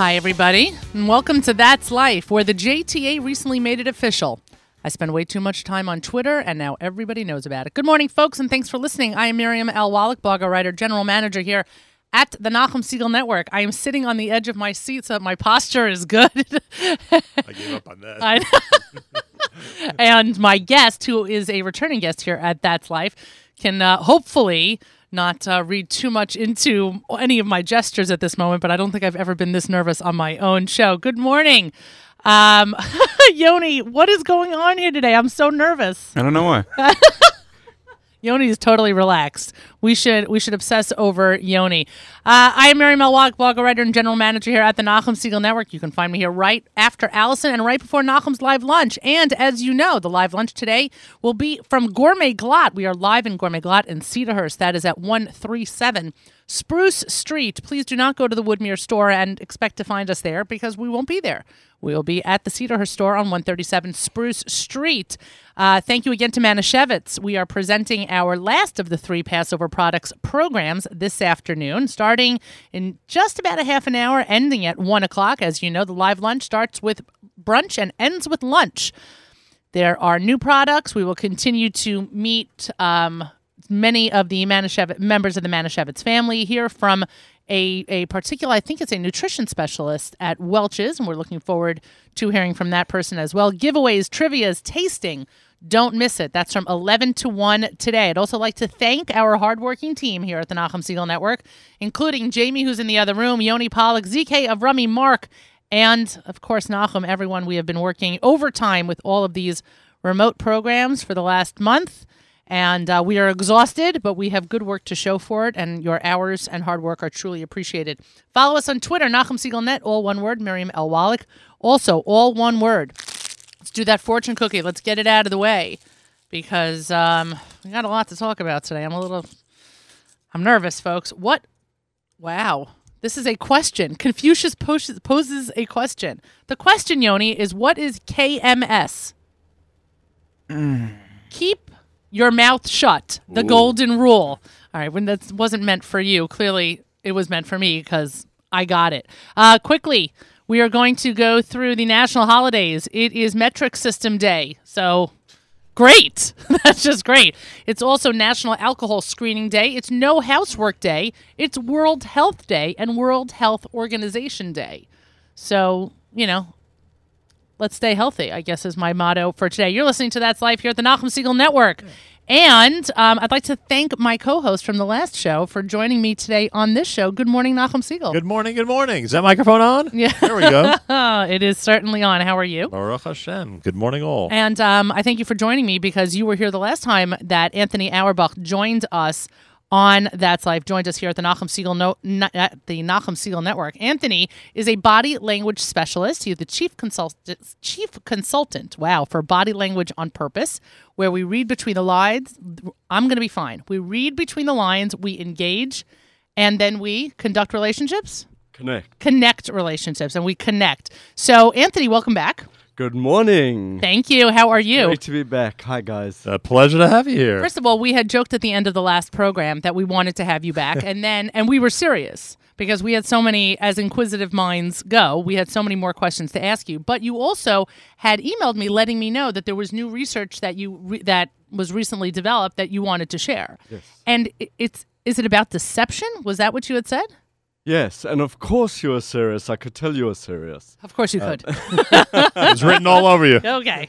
Hi, everybody, and welcome to That's Life, where the JTA recently made it official. I spend way too much time on Twitter, and now everybody knows about it. Good morning, folks, and thanks for listening. I am Miriam L. Wallach, blogger, writer, general manager here at the Nachum Siegel Network. I am sitting on the edge of my seat so that my posture is good. I gave up on that. And my guest, who is a returning guest here at That's Life, can uh, hopefully not uh, read too much into any of my gestures at this moment, but I don't think I've ever been this nervous on my own show. Good morning. Um, Yoni, what is going on here today? I'm so nervous. I don't know why. Yoni is totally relaxed. We should we should obsess over Yoni. Uh, I am Mary Melwalk, blogger, writer, and general manager here at the Nachum Siegel Network. You can find me here right after Allison and right before Nachum's live lunch. And as you know, the live lunch today will be from Gourmet Glatt. We are live in Gourmet Glatt in Cedarhurst. That is at 137 Spruce Street. Please do not go to the Woodmere store and expect to find us there because we won't be there. We will be at the Cedarhurst store on 137 Spruce Street. Uh, thank you again to Manischewitz. We are presenting our last of the three Passover products programs this afternoon, starting in just about a half an hour, ending at 1 o'clock. As you know, the live lunch starts with brunch and ends with lunch. There are new products. We will continue to meet um, many of the Manischewitz, members of the Manischewitz family here from a, a particular, I think it's a nutrition specialist at Welch's, and we're looking forward to hearing from that person as well. Giveaways, trivias, tasting. Don't miss it. That's from 11 to 1 today. I'd also like to thank our hardworking team here at the Nachum Siegel Network, including Jamie, who's in the other room, Yoni Pollock, ZK of Rummy, Mark, and of course, Nachum, everyone. We have been working overtime with all of these remote programs for the last month. And uh, we are exhausted, but we have good work to show for it, and your hours and hard work are truly appreciated. Follow us on Twitter, Nachum Siegel Net, all one word, Miriam L. Wallach, also all one word. Let's do that fortune cookie. Let's get it out of the way because um, we got a lot to talk about today. I'm a little, I'm nervous, folks. What? Wow. This is a question. Confucius poses, poses a question. The question, Yoni, is what is KMS? Keep your mouth shut. The golden rule. All right, when that wasn't meant for you, clearly it was meant for me because I got it. Uh, quickly, we are going to go through the national holidays. It is metric system day, so great. That's just great. It's also National Alcohol Screening Day. It's No Housework Day. It's World Health Day and World Health Organization Day. So you know, let's stay healthy, I guess is my motto for today. You're listening to That's Life here at the Nachum Siegel Network. And um, I'd like to thank my co host from the last show for joining me today on this show. Good morning, Nachum Siegel. Good morning, good morning. Is that microphone on? Yeah. There we go. it is certainly on. How are you? Baruch Hashem. Good morning, all. And um, I thank you for joining me because you were here the last time that Anthony Auerbach joined us on That's Life, joined us here at the Nachum Siegel no, not, at uh, the Nachum Siegel Network. Anthony is a body language specialist. He's the chief consultant, chief consultant. Wow, for body language on purpose, where we read between the lines. I'm going to be fine. We read between the lines. We engage, and then we conduct relationships. Connect. Connect relationships, and we connect. So, Anthony, welcome back. Good morning. Thank you. How are you? Great to be back. Hi, guys. a pleasure to have you here. First of all, we had joked at the end of the last program that we wanted to have you back, and then and we were serious because we had so many, as inquisitive minds go, we had so many more questions to ask you. But you also had emailed me letting me know that there was new research that you re- that was recently developed that you wanted to share. Yes. And i- it's is it about deception? Was that what you had said? Yes, and of course you are serious. I could tell you are serious. Of course you could. It's written all over you. okay.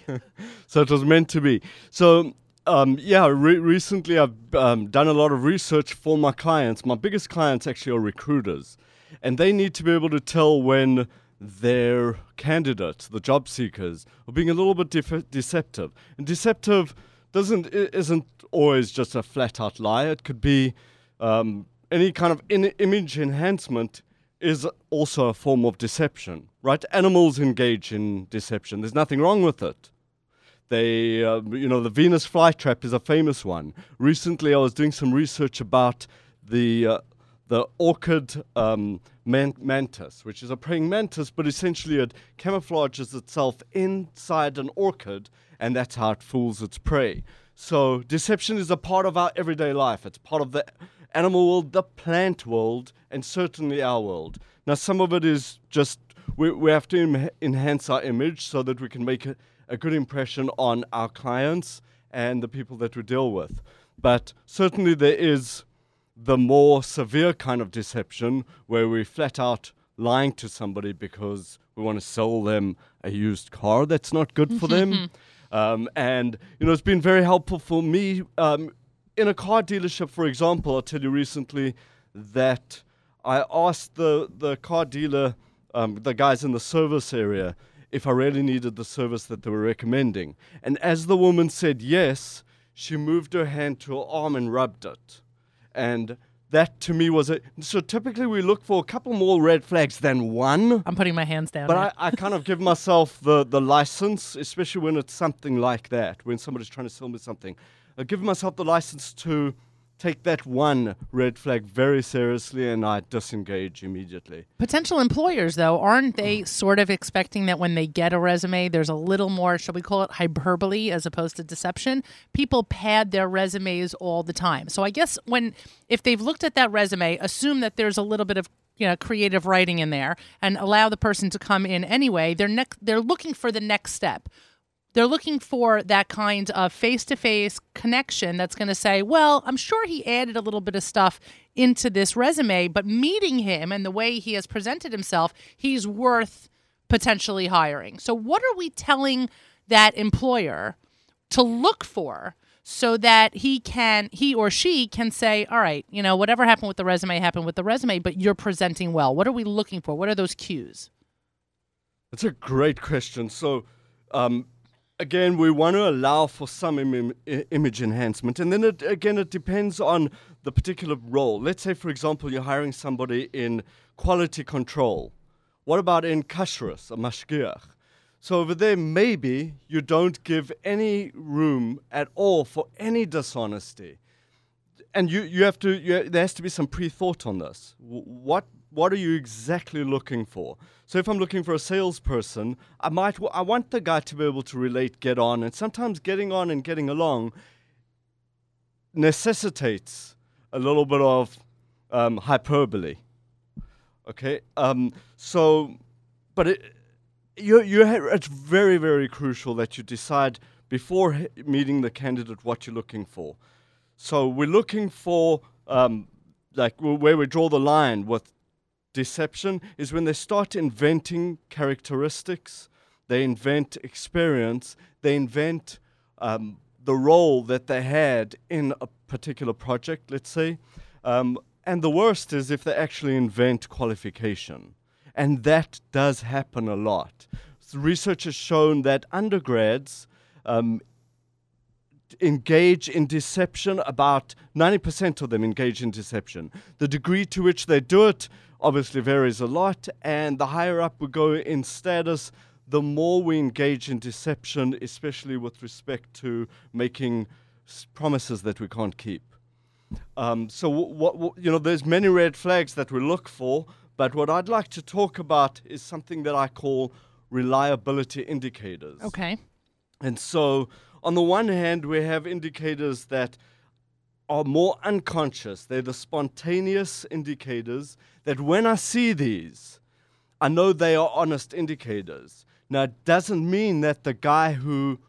So it was meant to be. So, um, yeah, re- recently I've um, done a lot of research for my clients. My biggest clients actually are recruiters, and they need to be able to tell when their candidates, the job seekers, are being a little bit def- deceptive. And deceptive doesn't isn't always just a flat out lie. It could be um, any kind of in- image enhancement is also a form of deception, right? Animals engage in deception. There's nothing wrong with it. They, uh, you know, the Venus flytrap is a famous one. Recently, I was doing some research about the uh, the orchid um, man- mantis, which is a praying mantis, but essentially it camouflages itself inside an orchid, and that's how it fools its prey. So deception is a part of our everyday life. It's part of the animal world, the plant world, and certainly our world. Now, some of it is just we, we have to em- enhance our image so that we can make a, a good impression on our clients and the people that we deal with. But certainly, there is the more severe kind of deception where we flat out lying to somebody because we want to sell them a used car that's not good for them. Um, and, you know, it's been very helpful for me. Um, in a car dealership, for example, I'll tell you recently that I asked the, the car dealer, um, the guys in the service area, if I really needed the service that they were recommending. And as the woman said yes, she moved her hand to her arm and rubbed it. And that to me was it. So typically we look for a couple more red flags than one. I'm putting my hands down. But. I, I kind of give myself the, the license, especially when it's something like that, when somebody's trying to sell me something. I give myself the license to take that one red flag very seriously and I disengage immediately. Potential employers, though, aren't they mm. sort of expecting that when they get a resume, there's a little more, shall we call it hyperbole as opposed to deception? People pad their resumes all the time. So I guess when, if they've looked at that resume, assume that there's a little bit of you know creative writing in there and allow the person to come in anyway they're next they're looking for the next step they're looking for that kind of face to face connection that's going to say, well, I'm sure he added a little bit of stuff into this resume, but meeting him and the way he has presented himself, he's worth potentially hiring. So, what are we telling that employer to look for? So that he can, he or she can say, all right, you know, whatever happened with the resume happened with the resume, but you're presenting well. What are we looking for? What are those cues? That's a great question. So, um, again, we want to allow for some Im- image enhancement. And then it, again, it depends on the particular role. Let's say, for example, you're hiring somebody in quality control. What about in kashrus, a mashgiach? So over there, maybe you don't give any room at all for any dishonesty. And you, you have to, you, there has to be some pre-thought on this. What, what are you exactly looking for? So if I'm looking for a salesperson, I might, w- I want the guy to be able to relate, get on, and sometimes getting on and getting along necessitates a little bit of um, hyperbole. Okay, um, so, but it, you, you ha- it's very, very crucial that you decide before meeting the candidate what you're looking for. So we're looking for, um, like, where we draw the line with deception is when they start inventing characteristics, they invent experience, they invent um, the role that they had in a particular project, let's say. Um, and the worst is if they actually invent qualification. And that does happen a lot. So research has shown that undergrads um, engage in deception. About 90% of them engage in deception. The degree to which they do it obviously varies a lot, and the higher up we go in status, the more we engage in deception, especially with respect to making promises that we can't keep. Um, so, what, what, you know, there's many red flags that we look for, but what I'd like to talk about is something that I call reliability indicators. Okay. And so, on the one hand, we have indicators that are more unconscious. They're the spontaneous indicators that when I see these, I know they are honest indicators. Now, it doesn't mean that the guy who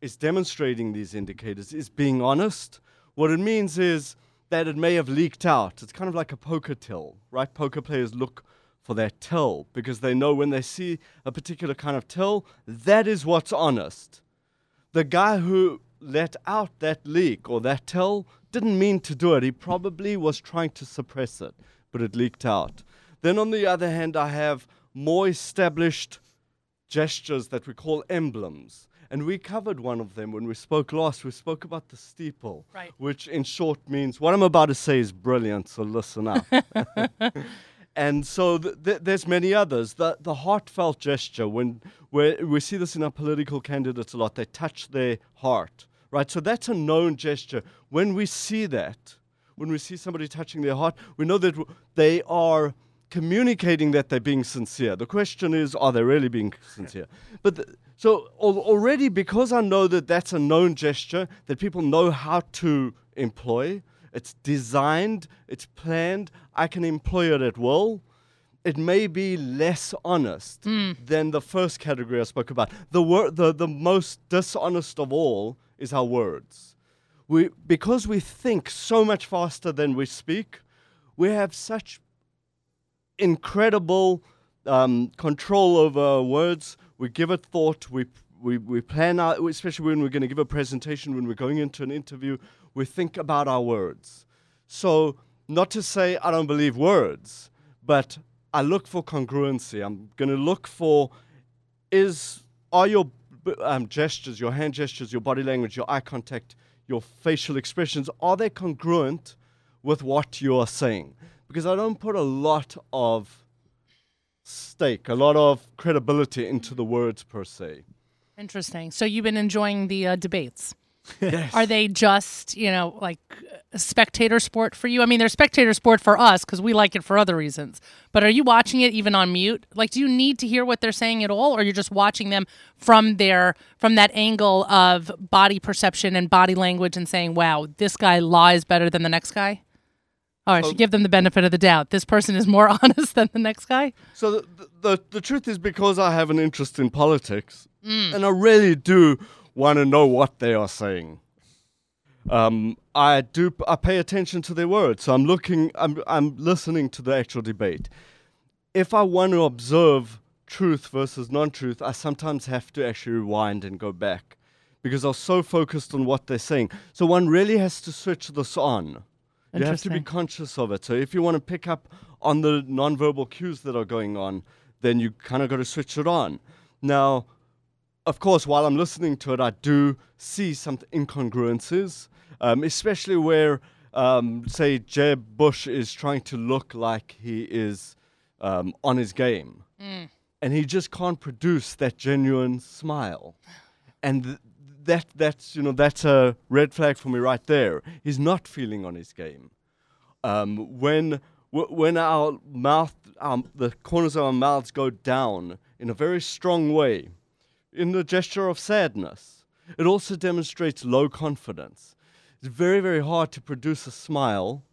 is demonstrating these indicators is being honest. What it means is that it may have leaked out. It's kind of like a poker tell, right? Poker players look for that tell because they know when they see a particular kind of tell, that is what's honest. The guy who let out that leak or that tell didn't mean to do it. He probably was trying to suppress it, but it leaked out. Then, on the other hand, I have more established gestures that we call emblems. And we covered one of them when we spoke last. We spoke about the steeple, Right. which in short means what I'm about to say is brilliant, so listen up. and so th- th- there's many others. The, the heartfelt gesture, when where we see this in our political candidates a lot, they touch their heart, right? So that's a known gesture. When we see that, when we see somebody touching their heart, we know that they are communicating that they're being sincere. The question is, are they really being sincere? But so al- already, because I know that that's a known gesture that people know how to employ, it's designed, it's planned, I can employ it at will. It may be less honest hmm. than the first category I spoke about. The, wor- the, the most dishonest of all is our words. We, because we think so much faster than we speak, we have such incredible um, control over our words. We give it thought. We, we, we plan out, especially when we're going to give a presentation, when we're going into an interview, we think about our words. So, not to say I don't believe words, but I look for congruency. I'm going to look for is are your um, gestures, your hand gestures, your body language, your eye contact, your facial expressions, are they congruent with what you are saying? Because I don't put a lot of stake, a lot of credibility into the words per se. Interesting. So you've been enjoying the uh, debates. Are they just, you know, like a spectator sport for you? I mean, they're spectator sport for us because we like it for other reasons. But are you watching it even on mute? Like, do you need to hear what they're saying at all, or you're just watching them from their from that angle of body perception and body language and saying, "Wow, this guy lies better than the next guy." Oh, I should give them the benefit of the doubt. This person is more honest than the next guy. So the, the the truth is because I have an interest in politics, mm. and I really do want to know what they are saying. Um, I do. I pay attention to their words. So I'm looking. I'm I'm listening to the actual debate. If I want to observe truth versus non-truth, I sometimes have to actually rewind and go back because I'm so focused on what they're saying. So one really has to switch this on. You have to be conscious of it. So if you want to pick up on the non-verbal cues that are going on, then you kind of got to switch it on. Now, of course, while I'm listening to it, I do see some incongruences, um, especially where, um, say, Jeb Bush is trying to look like he is um, on his game, and he just can't produce that genuine smile, and th- that that's you know that's a red flag for me right there. He's not feeling on his game. Um, when w- when our mouth, um, the corners of our mouths go down in a very strong way, in the gesture of sadness, it also demonstrates low confidence. It's very very hard to produce a smile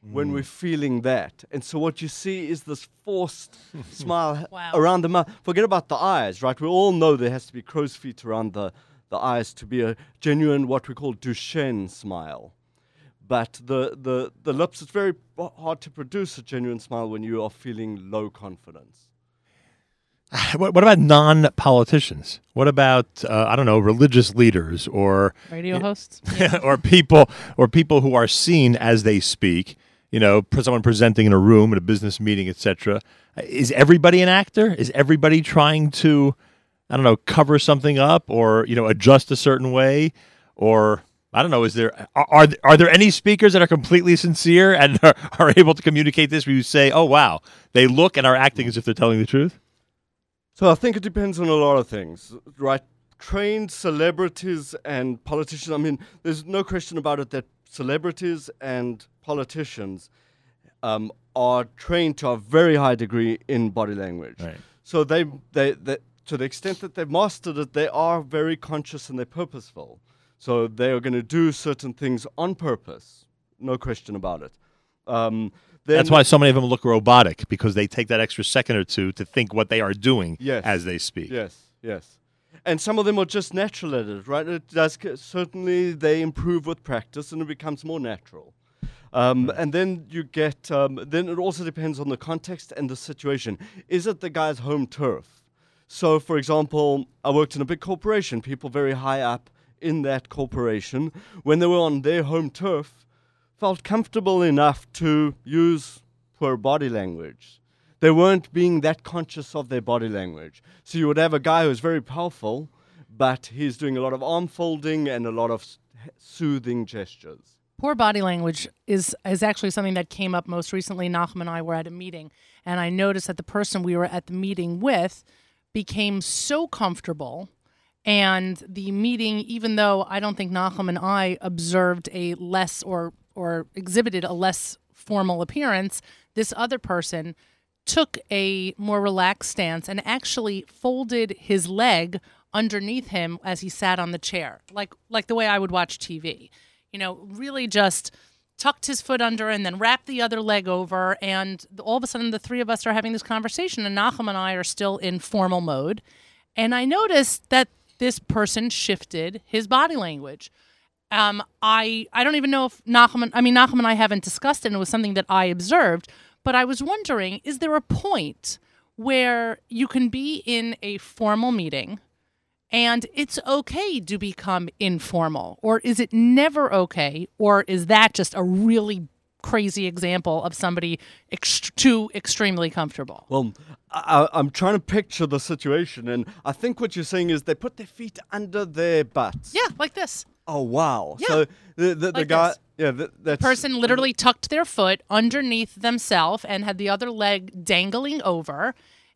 when mm. we're feeling that, and so what you see is this forced smile Wow. around the mouth. Forget about the eyes, right? We all know there has to be crow's feet around the the eyes to be a genuine what we call Duchenne smile but the, the, the lips, it's very hard to produce a genuine smile when you are feeling low confidence. What, what about non-politicians? What about uh, I don't know religious leaders or Radio hosts. or people or people who are seen as they speak? You know, someone presenting in a room at a business meeting, etc. Is everybody an actor? Is everybody trying to I don't know cover something up or you know adjust a certain way or I don't know. Is there are are, are there any speakers that are completely sincere and are, are able to communicate this? Where you say, "Oh wow, they look and are acting as if they're telling the truth." So I think it depends on a lot of things, right? Trained celebrities and politicians, I mean, there's no question about it that celebrities and politicians um, are trained to a very high degree in body language. Right. So they, they, they, to the extent that they've mastered it, they are very conscious and they're purposeful. So they are going to do certain things on purpose, no question about it. Um, That's why so many of them look robotic because they take that extra second or two to think what they are doing Yes. as they speak. Yes, yes. And some of them are just natural at it, right? It does certainly they improve with practice and it becomes more natural. Um, and then you get, um, then it also depends on the context and the situation. Is it the guy's home turf? So, for example, I worked in a big corporation, people very high up in that corporation, when they were on their home turf, felt comfortable enough to use poor body language. They weren't being that conscious of their body language. So you would have a guy who's very powerful, but he's doing a lot of arm folding and a lot of soothing gestures. Poor body language is is actually something that came up most recently. Nachum and I were at a meeting, and I noticed that the person we were at the meeting with became so comfortable. And the meeting, even though I don't think Nachum and I observed a less or or exhibited a less formal appearance, this other person took a more relaxed stance and actually folded his leg underneath him as he sat on the chair, like like the way I would watch TV. You know, really just tucked his foot under and then wrapped the other leg over. And all of a sudden, the three of us are having this conversation, and Nachum and I are still in formal mode. And I noticed that this person shifted his body language. Um, I I don't even know if Nachum. I mean, Nachum and I haven't discussed it. and It was something that I observed, but I was wondering: is there a point where you can be in a formal meeting? and it's okay to become informal or is it never okay or is that just a really crazy example of somebody ext- too extremely comfortable Well, I, I- I'm trying to picture the situation, and I think what you're saying is they put their feet under their butts. yeah like this Oh wow! Yeah. So the the, the Like guy, this. yeah, th- that's person literally tucked their foot underneath themselves and had the other leg dangling over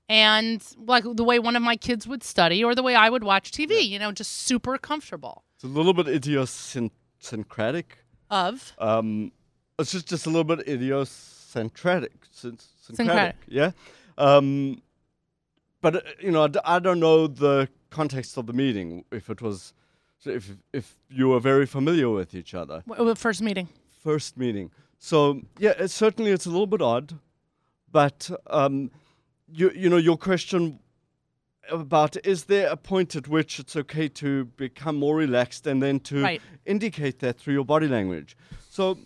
and like the way one of my kids would study or the way i would watch tv you know just super comfortable It's a little bit idiosyncratic. of Um, it's just just a little bit idiosyncratic. Syn- Syncratic. syncratic. Yeah. Um, but uh, you know, I d- I don't know the context of the meeting. If it was, so if if you were very familiar with each other, w- w- first meeting first meeting. So yeah, it's certainly it's a little bit odd, but um, you you know your question about is there a point at which it's okay to become more relaxed and then to Right. indicate that through your body language. So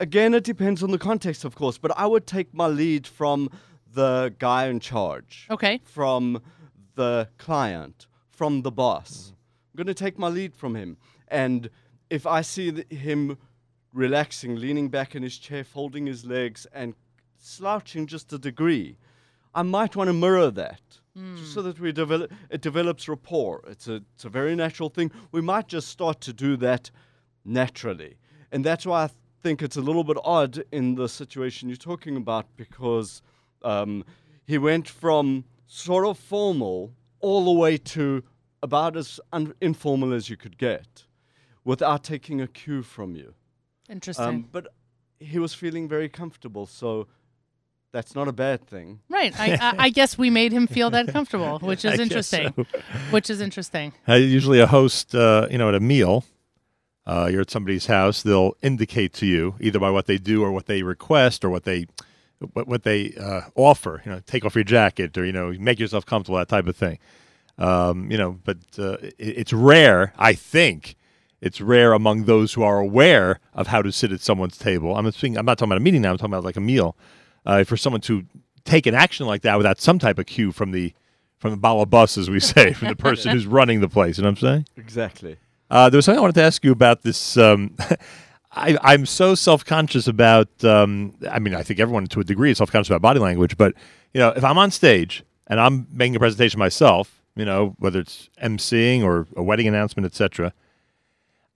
again, it depends on the context, of course, but I would take my lead from the guy in charge okay from the client, from the boss. I'm going to take my lead from him. And if I see him relaxing, leaning back in his chair, folding his legs, and slouching just a degree, I might want to mirror that. Just so that we develop, it develops rapport. It's a, it's a very natural thing. We might just start to do that naturally. And that's why I think it's a little bit odd in the situation you're talking about because um, he went from sort of formal all the way to about as un- informal as you could get without taking a cue from you. interesting Um, but he was feeling very comfortable, so that's not a bad thing. Right. I, I, I guess we made him feel that comfortable, which is guess interesting. so. Which is interesting. Uh, usually, a host, uh, you know, at a meal, uh, you're at somebody's house. They'll indicate to you either by what they do or what they request or what they what, what they uh, offer. You know, take off your jacket or you know, make yourself comfortable. That type of thing. Um, you know, but uh, it, it's rare. I think it's rare among those who are aware of how to sit at someone's table. I'm speaking. I'm not talking about a meeting now. I'm talking about like a meal. Uh, for someone to take an action like that without some type of cue from the from the bottle of bus, as we say, from the person who's running the place. You know what I'm saying? Exactly. Uh, there was something I wanted to ask you about this. Um, I, I'm so self conscious about. Um, I mean, I think everyone to a degree is self conscious about body language. But you know, if I'm on stage and I'm making a presentation myself, you know, whether it's emceeing or a wedding announcement, etc.,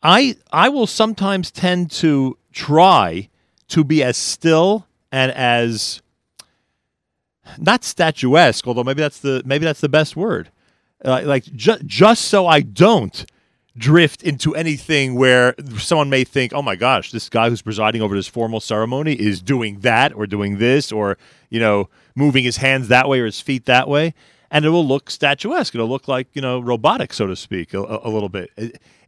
I I will sometimes tend to try to be as still and as not statuesque, although maybe that's the maybe that's the best word. Uh, like ju- just so I don't drift into anything where someone may think, "Oh my gosh, this guy who's presiding over this formal ceremony is doing that or doing this or, you know, moving his hands that way or his feet that way." And it will look statuesque. It'll look like, you know, robotic, so to speak, a, a- little bit.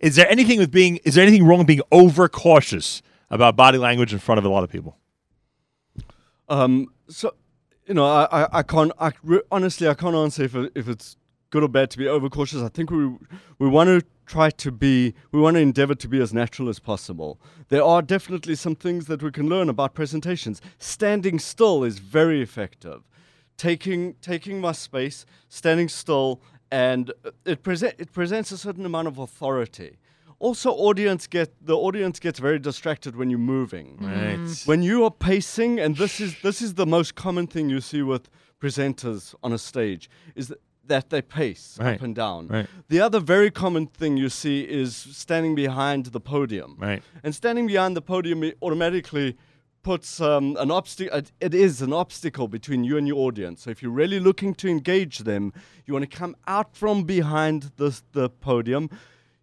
Is there anything with being is there anything wrong with being overcautious about body language in front of a lot of people? Um, so, you know, I, I, I can't, I honestly, I can't answer if, if it's good or bad to be overcautious. I think we, we want to try to be, we want to endeavor to be as natural as possible. There are definitely some things that we can learn about presentations. Standing still is very effective. Taking, taking my space, standing still, and it, present, it presents a certain amount of authority. Also, audience get the audience gets very distracted when you're moving mm. Right. when you are pacing and this is this is the most common thing you see with presenters on a stage is that, that they pace Right. up and down Right. the other very common thing you see is standing behind the podium Right. and standing behind the podium automatically puts um, an obstacle it is an obstacle between you and your audience so if you're really looking to engage them you want to come out from behind the, the podium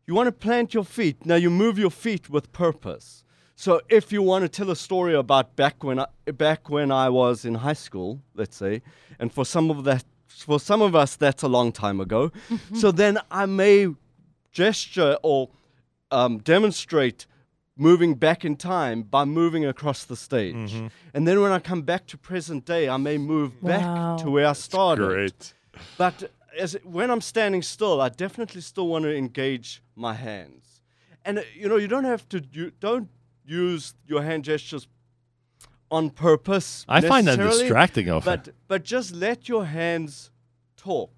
you want to plant your feet. Now you move your feet with purpose. So if you want to tell a story about back when I, back when I was in high school, let's say, and for some of that for some of us that's a long time ago. so then I may gesture or um, demonstrate moving back in time by moving across the stage. Mm-hmm. And then when I come back to present day, I may move Wow. back to where I started. Great. But as when I'm standing still, I definitely still want to engage my hands. And uh, you know, you don't have to you don't use your hand gestures on purpose. I find that distracting, Ofer. But but just let your hands talk.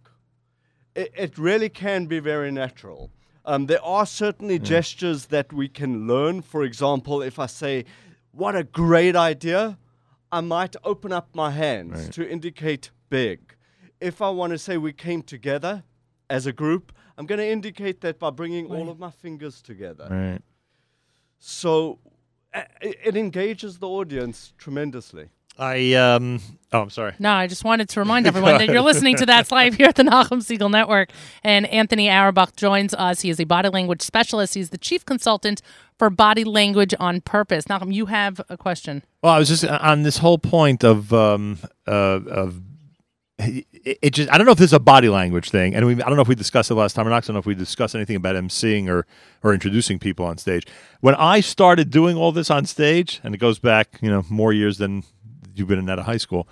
It, it really can be very natural. Um, there are certainly gestures that we can learn. For example, if I say, "What a great idea," I might open up my hands to indicate big. If I want to say we came together as a group, I'm going to indicate that by bringing all of my fingers together. Right. So uh, it, it engages the audience tremendously. I um. Oh, I'm sorry. No, I just wanted to remind everyone that you're listening to That's Life here at the Nachum Siegel Network. And Anthony Auerbach joins us. He is a body language specialist. He's the chief consultant for body language on purpose. Nachum, you have a question. Well, I was just uh, on this whole point of um uh, of it, it just I don't know if this is a body language thing, and we I don't know if we discussed it last time or not. I don't know if we discussed anything about emceeing or or introducing people on stage. When I started doing all this on stage, and it goes back you know more years than you've been in out of high school.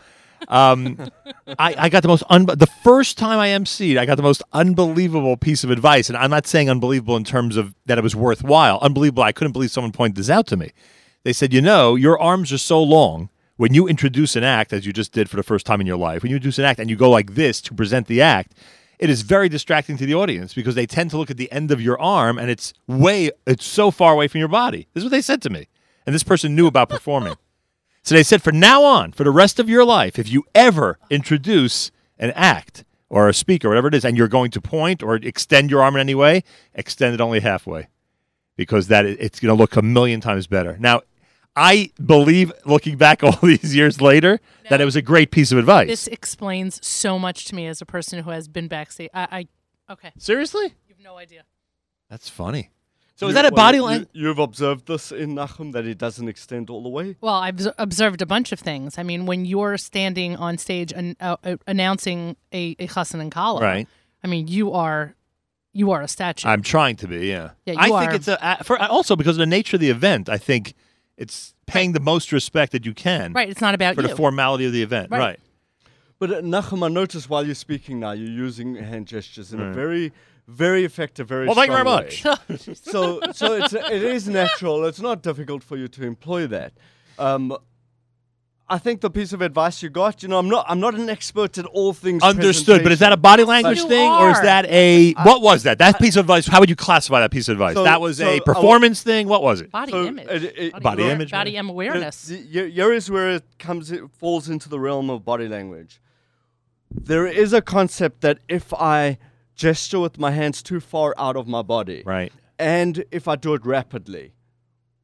Um, I, I got the most un- the first time I emceed, I got the most unbelievable piece of advice, and I'm not saying unbelievable in terms of that it was worthwhile. Unbelievable. I couldn't believe someone pointed this out to me. They said, you know, your arms are so long when you introduce an act, as you just did for the first time in your life. When you introduce an act and you go like this to present the act, it is very distracting to the audience because they tend to look at the end of your arm and it's way, it's so far away from your body. This is what they said to me, and this person knew about performing. So they said, for now on, for the rest of your life, if you ever introduce an act or a speaker, whatever it is, and you're going to point or extend your arm in any way, extend it only halfway because that it's going to look a million times better. Now, I believe, looking back all these years later, that it was a great piece of advice. This explains so much to me as a person who has been backstage. I, I okay, Seriously? you have no idea. That's funny. So is that a well, body you- language? You've observed this in Nachum that it doesn't extend all the way. Well, I've observed a bunch of things. I mean, when you're standing on stage and uh, uh, announcing a, a chassan and kala, Right. I mean, you are you are a statue. I'm trying to be, yeah. Yeah, I you think it's a for also because of the nature of the event. I think it's paying the most respect that you can right. It's not about for you. the formality of the event. Right. Right. But uh, Nachum, I notice while you're speaking now, you're using hand gestures in a very, very effective, very Well, thank you very much. so, so it's it is natural. It's not difficult for you to employ that. Um, I think the piece of advice you got, you know, I'm not I'm not an expert at all things. Understood, but is that a body language you thing, or is that a what was that? That piece of advice. How would you classify that piece of advice? So- that was so a I performance thing. What was it? body So, image. it- it- Body aware- image, Body maybe? im awareness. The- the- Here is where it comes, it falls into the realm of body language. There is a concept that if I gesture with my hands too far out of my body, Right. and if I do it rapidly,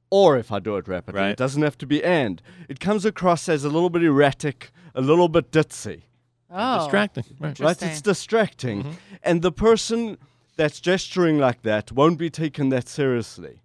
or if I do it rapidly, Right. it doesn't have to be and. It comes across as a little bit erratic, a little bit ditzy. oh, Distracting. Right. Right? It's Interesting. distracting. Mm-hmm. And the person that's gesturing like that won't be taken that seriously.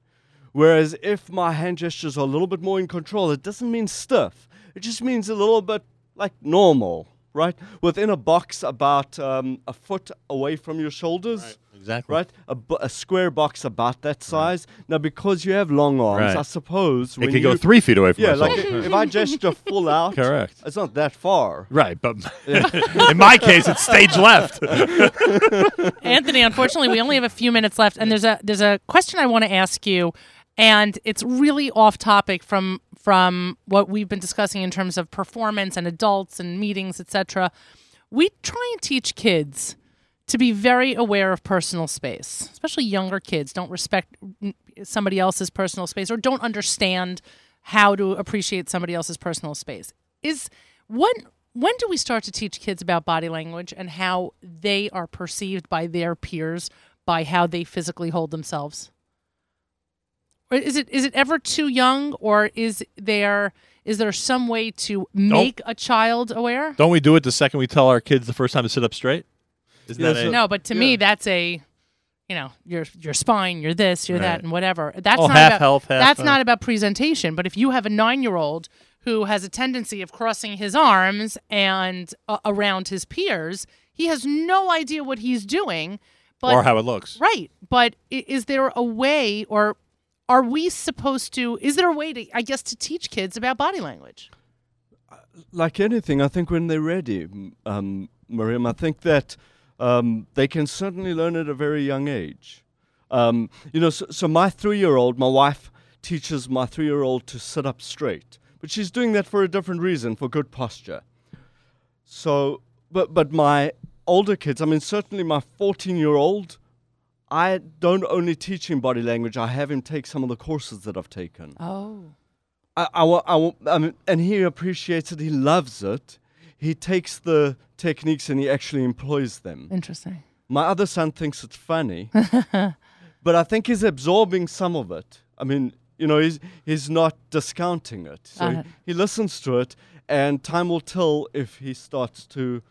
Whereas if my hand gestures are a little bit more in control, it doesn't mean stiff. It just means a little bit like normal, right? Within a box about um, a foot away from your shoulders. Exactly. Right, a, a square box about that size. Now, because you have long arms, Right. I suppose It when could go three feet away from Yeah, my like shoulder. if I gesture full out, Correct. It's not that far. Right, but in my case, it's stage left. Anthony, unfortunately, we only have a few minutes left, and there's a there's a question I want to ask you, and it's really off topic from from what we've been discussing in terms of performance and adults and meetings, etc. We try and teach kids to be very aware of personal space, especially younger kids don't respect somebody else's personal space or don't understand how to appreciate somebody else's personal space. Is when when do we start to teach kids about body language and how they are perceived by their peers by how they physically hold themselves? Or is it is it ever too young or is there is there some way to make a child aware? Don't we do it the second we tell our kids the first time to sit up straight? Isn't Yeah, that so- a, No, but to me that's a you know, your your spine, you're this, you're that and whatever. That's Oh, not half about health, half, that's uh, not about presentation, but if you have a 9-year-old who has a tendency of crossing his arms and uh, around his peers, he has no idea what he's doing. But or how it looks? Right. But is there a way or are we supposed to? Is there a way to, I guess, to teach kids about body language? like anything, I think when they're ready, um, Miriam, I think that um, they can certainly learn at a very young age. Um, you know, so, so my three-year-old, my wife teaches my three-year-old to sit up straight, but she's doing that for a different reason, for good posture. So, but but my older kids, I mean, certainly my 14-year-old, I don't only teach him body language. I have him take some of the courses that I've taken. Oh. I, I, I, I mean, and he appreciates it. He loves it. He takes the techniques and he actually employs them. Interesting. My other son thinks it's funny, but I think he's absorbing some of it. I mean, you know, he's he's not discounting it. So Uh-huh. he, he listens to it, and time will tell if he starts to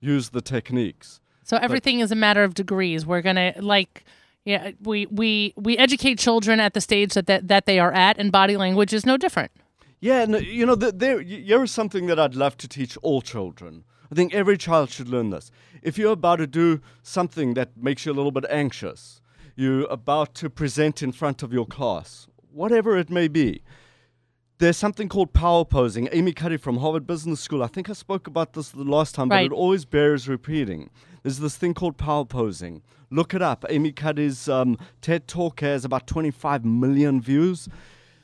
use the techniques. So everything is a matter of degrees. We're gonna like, yeah, we we we educate children at the stage that that, that they are at, and body language is no different. Yeah, and you know, there y- here is something that I'd love to teach all children. I think every child should learn this. If you're about to do something that makes you a little bit anxious, you're about to present in front of your class, whatever it may be, there's something called power posing. Amy Cuddy from Harvard Business School, I think I spoke about this the last time, Right. but it always bears repeating. There's this thing called power posing. Look it up. Amy Cuddy's um, TED Talk has about 25 million views.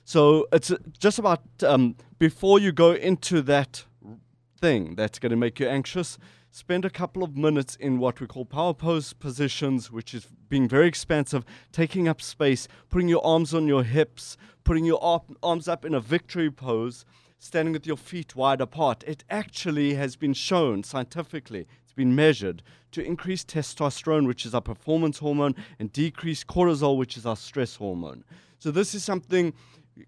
So it's uh, just about um, before you go into that thing that's going to make you anxious, spend a couple of minutes in what we call power pose positions, which is being very expansive, taking up space, putting your arms on your hips, putting your ar- arms up in a victory pose, standing with your feet wide apart. It actually has been shown scientifically, it's been measured to increase testosterone, which is our performance hormone, and decrease cortisol, which is our stress hormone. So this is something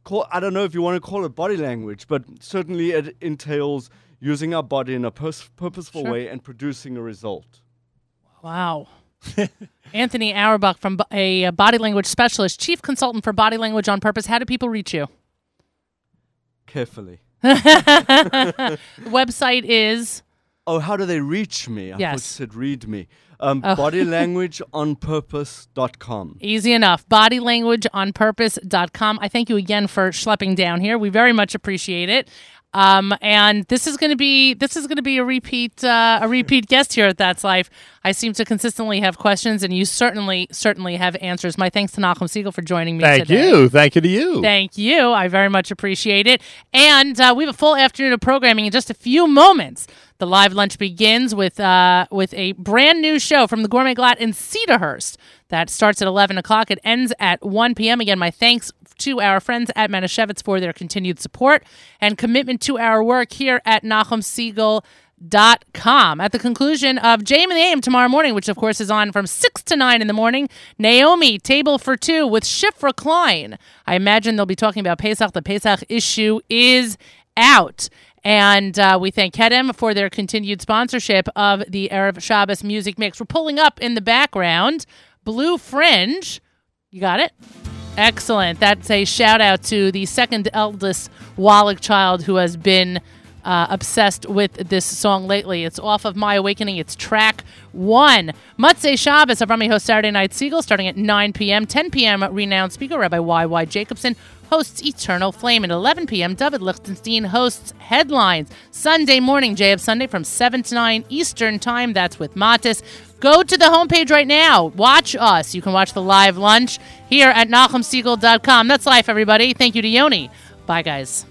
call, I don't know if you want to call it body language, but certainly it entails using our body in a purposeful Sure. way and producing a result. Wow. Anthony Auerbach from Bo- a, body language specialist, chief consultant for body language on purpose. How do people reach you? Carefully. Website is Oh, how do they reach me? I thought you Yes. said read me. Um, Oh. Bodylanguageonpurpose.com. easy enough. Bodylanguageonpurpose.com. I thank you again for schlepping down here. We very much appreciate it. Um, and this is going to be this is going to be a repeat uh, a repeat guest here at That's Life. I seem to consistently have questions, and you certainly certainly have answers. My thanks to Nachum Siegel for joining me. Thank today. you. Thank you to you. Thank you. I very much appreciate it. And uh, we have a full afternoon of programming in just a few moments. The live lunch begins with uh, with a brand new show from the Gourmet Glatt in Cedarhurst that starts at 11 o'clock. It ends at 1 p.m. Again, my thanks to our friends at Manischewitz for their continued support and commitment to our work here at Nachum Siegel dot com. At the conclusion of JM in the AM tomorrow morning, which of course is on from 6 to 9 in the morning, Naomi, Table for Two with Shifra Klein. I imagine they'll be talking about Pesach. The Pesach issue is out. And uh, we thank Kedem for their continued sponsorship of the Erev Shabbos music mix. We're pulling up in the background Blue Fringe. You got it? Excellent. That's a shout out to the second eldest Wallach child who has been uh, obsessed with this song lately. It's off of My Awakening. It's track one. Motzei Shabbos, Avrami hosts Saturday Night Siegel starting at 9 p.m. 10 p.m. Renowned speaker Rabbi Y.Y. Jacobson hosts Eternal Flame. At 11 p.m., David Lichtenstein hosts Headlines. Sunday morning, J of Sunday from 7 to 9 Eastern Time. That's with Matis. Go to the homepage right now. Watch us. You can watch the live lunch here at NachumSiegel.com. That's life, everybody. Thank you to Yoni. Bye, guys.